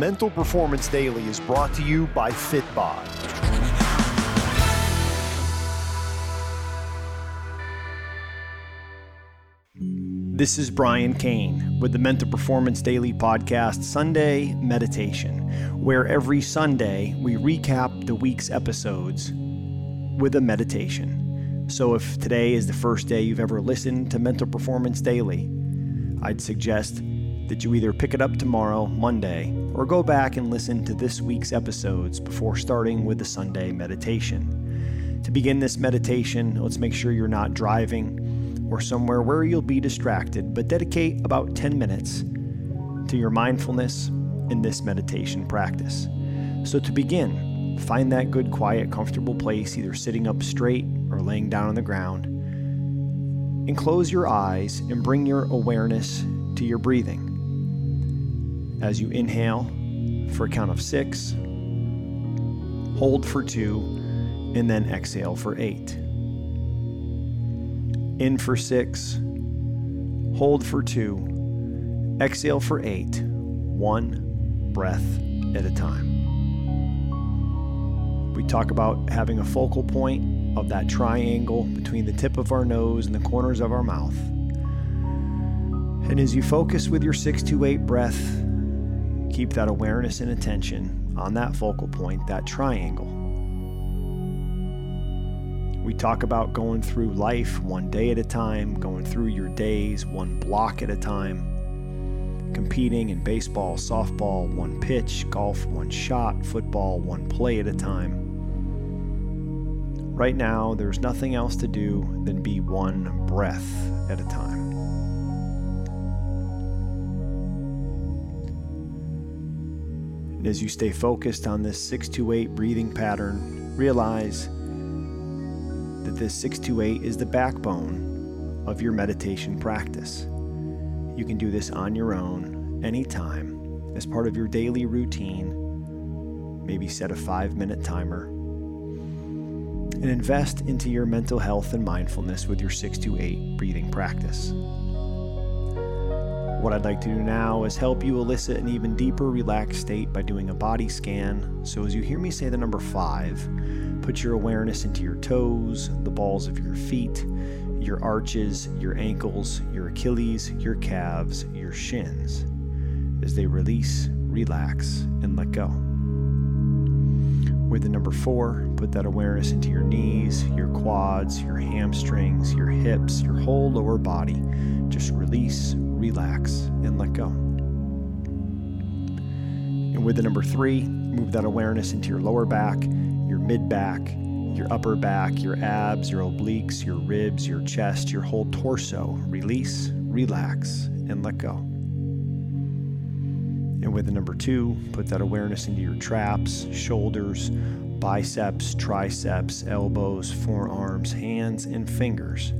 Mental Performance Daily is brought to you by Fitbod. This is Brian Cain with the Mental Performance Daily podcast, Sunday Meditation, where every Sunday we recap the week's episodes with a meditation. So if today is the first day you've ever listened to Mental Performance Daily, I'd suggest that you either pick it up tomorrow, Monday, or go back and listen to this week's episodes before starting with the Sunday meditation. To begin this meditation, let's make sure you're not driving or somewhere where you'll be distracted, but dedicate about 10 minutes to your mindfulness in this meditation practice. So, to begin, find that good, quiet, comfortable place, either sitting up straight or laying down on the ground, and close your eyes and bring your awareness to your breathing. As you inhale for a count of six, hold for two, and then exhale for eight. In for six, hold for two, exhale for eight, one breath at a time. We talk about having a focal point of that triangle between the tip of our nose and the corners of our mouth. And as you focus with your 628 breath, keep that awareness and attention on that focal point, that triangle. We talk about going through life one day at a time, going through your days one block at a time, competing in baseball, softball, one pitch, golf, one shot, football, one play at a time. Right now, there's nothing else to do than be one breath at a time. And as you stay focused on this 628 breathing pattern, realize that this 628 is the backbone of your meditation practice. You can do this on your own, anytime, as part of your daily routine. Maybe set a five minute timer. And invest into your mental health and mindfulness with your 628 breathing practice. What I'd like to do now is help you elicit an even deeper relaxed state by doing a body scan. So, as you hear me say the number five, put your awareness into your toes, the balls of your feet, your arches, your ankles, your Achilles, your calves, your shins, as they release, relax, and let go. With the number four, put that awareness into your knees, your quads, your hamstrings, your hips, your whole lower body. Just release, relax, and let go. And with the number three, move that awareness into your lower back, your mid back, your upper back, your abs, your obliques, your ribs, your chest, your whole torso. Release, relax, and let go. And with the number two, put that awareness into your traps, shoulders, biceps, triceps, elbows, forearms, hands, and fingers.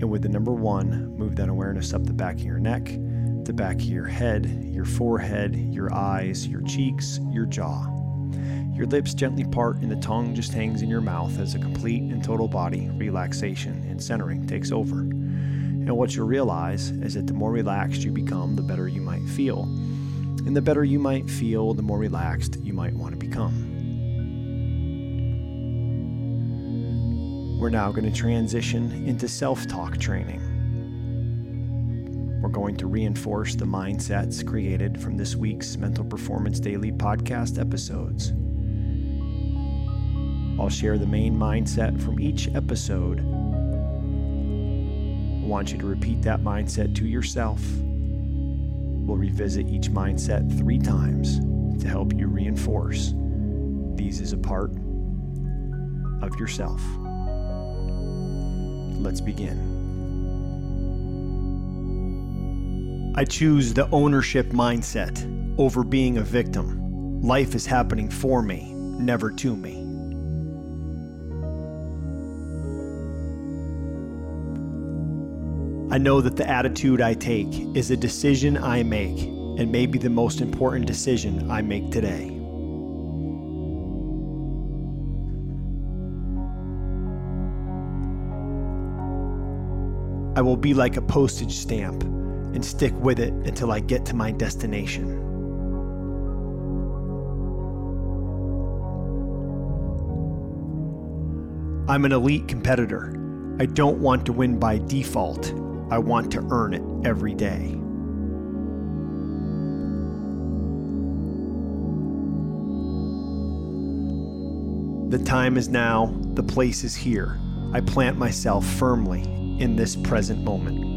And with the number one, move that awareness up the back of your neck, the back of your head, your forehead, your eyes, your cheeks, your jaw. Your lips gently part and the tongue just hangs in your mouth as a complete and total body relaxation and centering takes over. And what you'll realize is that the more relaxed you become, the better you might feel. And the better you might feel, the more relaxed you might want to become. We're now going to transition into self talk training. We're going to reinforce the mindsets created from this week's Mental Performance Daily podcast episodes. I'll share the main mindset from each episode. I want you to repeat that mindset to yourself. We'll revisit each mindset three times to help you reinforce these as a part of yourself. Let's begin. I choose the ownership mindset over being a victim. Life is happening for me, never to me. I know that the attitude I take is a decision I make and may be the most important decision I make today. I will be like a postage stamp and stick with it until I get to my destination. I'm an elite competitor. I don't want to win by default. I want to earn it every day. The time is now, the place is here. I plant myself firmly in this present moment.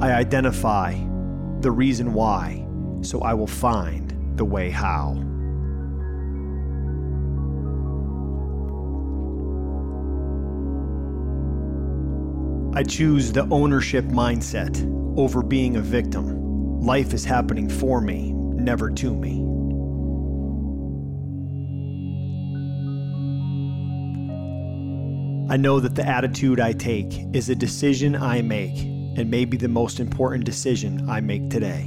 I identify the reason why, so I will find the way how. I choose the ownership mindset over being a victim. Life is happening for me, never to me. I know that the attitude I take is a decision I make and may be the most important decision I make today.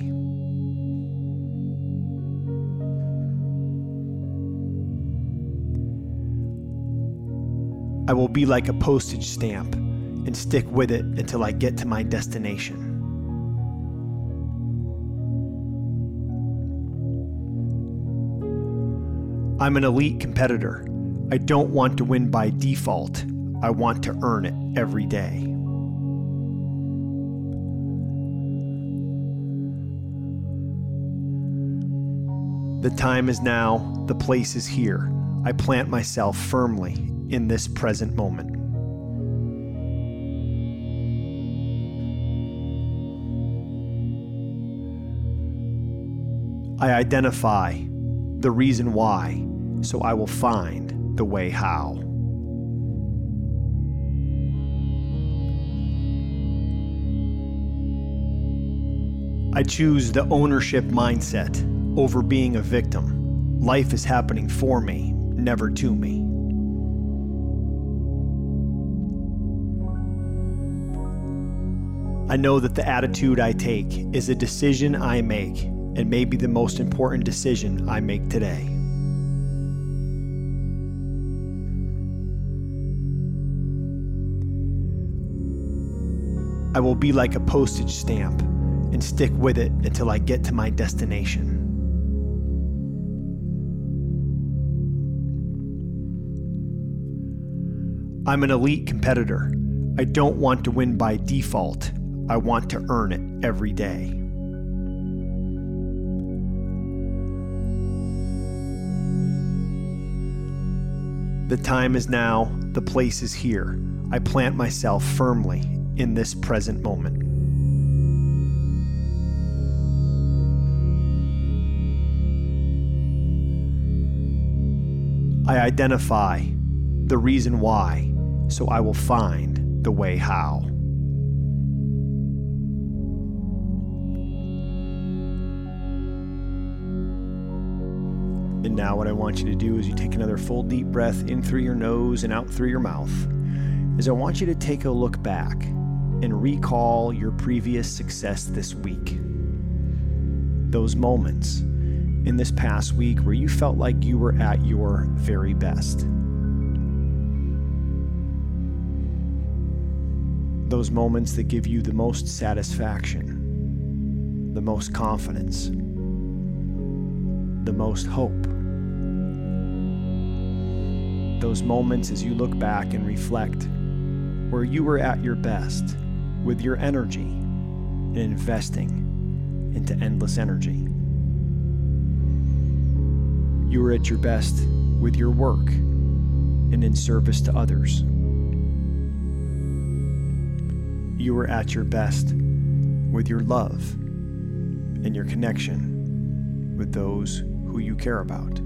I will be like a postage stamp and stick with it until I get to my destination. I'm an elite competitor. I don't want to win by default. I want to earn it every day. The time is now, the place is here. I plant myself firmly in this present moment. I identify the reason why, so I will find the way how. I choose the ownership mindset over being a victim. Life is happening for me, never to me. I know that the attitude I take is a decision I make and may be the most important decision I make today. I will be like a postage stamp and stick with it until I get to my destination. I'm an elite competitor. I don't want to win by default. I want to earn it every day. The time is now, the place is here. I plant myself firmly in this present moment. I identify the reason why, so I will find the way how. And now, what I want you to do is you take another full deep breath in through your nose and out through your mouth. Is I want you to take a look back and recall your previous success this week. Those moments in this past week where you felt like you were at your very best. Those moments that give you the most satisfaction, the most confidence, the most hope those moments as you look back and reflect where you were at your best with your energy and investing into endless energy. You are at your best with your work and in service to others. You are at your best with your love and your connection with those who you care about.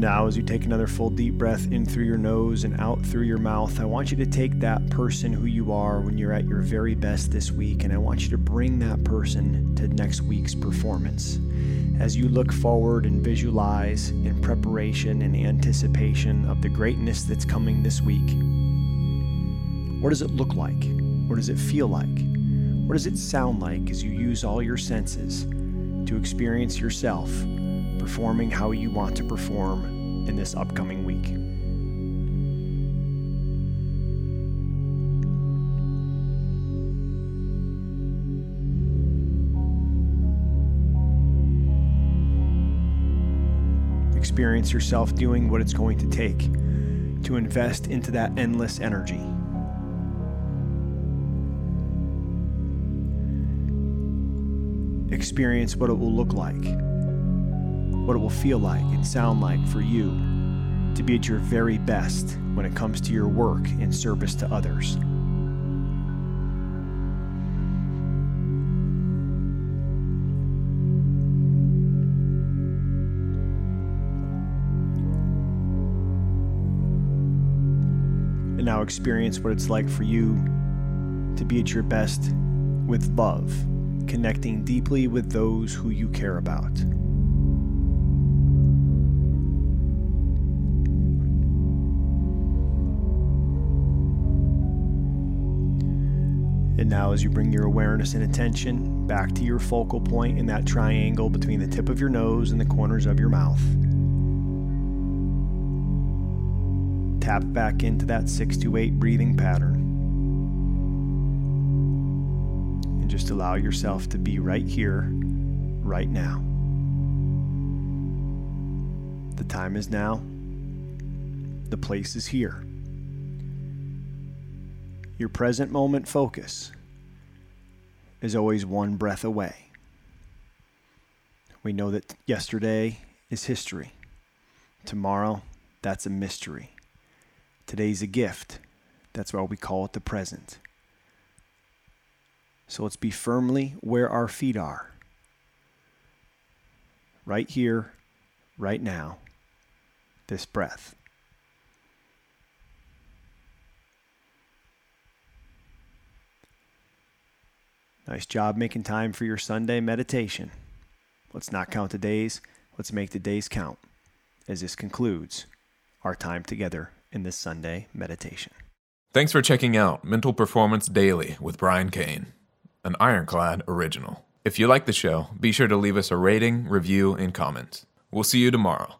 Now, as you take another full deep breath in through your nose and out through your mouth, I want you to take that person who you are when you're at your very best this week, and I want you to bring that person to next week's performance. As you look forward and visualize in preparation and anticipation of the greatness that's coming this week, what does it look like? What does it feel like? What does it sound like as you use all your senses to experience yourself? performing how you want to perform in this upcoming week. Experience yourself doing what it's going to take to invest into that endless energy. Experience what it will look like what it will feel like and sound like for you to be at your very best when it comes to your work in service to others. and now experience what it's like for you to be at your best with love, connecting deeply with those who you care about. And now, as you bring your awareness and attention back to your focal point in that triangle between the tip of your nose and the corners of your mouth. tap back into that six to eight breathing pattern. And just allow yourself to be right here, right now. The time is now. The place is here. Your present moment focus is always one breath away. We know that yesterday is history. Tomorrow, that's a mystery. Today's a gift. That's why we call it the present. So let's be firmly where our feet are. Right here, right now, this breath. Nice job making time for your Sunday meditation. Let's not count the days, let's make the days count as this concludes our time together in this Sunday meditation. Thanks for checking out Mental Performance Daily with Brian Cain, an Ironclad original. If you like the show, be sure to leave us a rating, review, and comment. We'll see you tomorrow.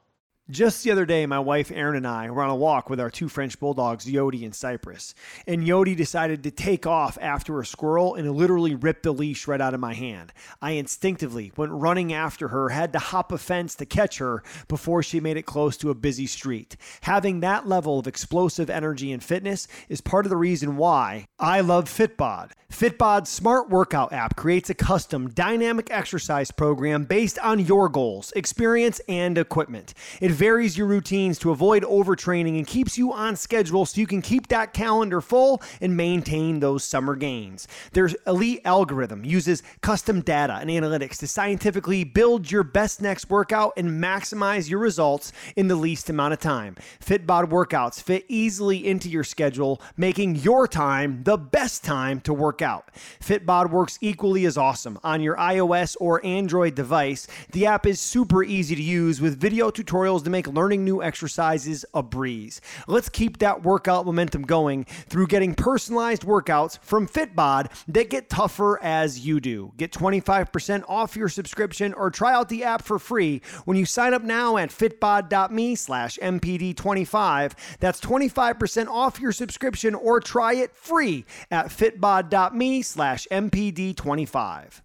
Just the other day, my wife Erin and I were on a walk with our two French bulldogs, Yodi and Cypress. And Yodi decided to take off after a squirrel and literally ripped the leash right out of my hand. I instinctively went running after her, had to hop a fence to catch her before she made it close to a busy street. Having that level of explosive energy and fitness is part of the reason why I love Fitbod. Fitbod's smart workout app creates a custom dynamic exercise program based on your goals, experience, and equipment. It varies your routines to avoid overtraining and keeps you on schedule so you can keep that calendar full and maintain those summer gains. Their elite algorithm uses custom data and analytics to scientifically build your best next workout and maximize your results in the least amount of time. Fitbod workouts fit easily into your schedule, making your time the best time to work out. Fitbod works equally as awesome on your iOS or Android device. The app is super easy to use with video tutorials to make learning new exercises a breeze. Let's keep that workout momentum going through getting personalized workouts from Fitbod that get tougher as you do. Get 25% off your subscription or try out the app for free when you sign up now at fitbod.me slash MPD25. That's 25% off your subscription or try it free at fitbod.me slash MPD25.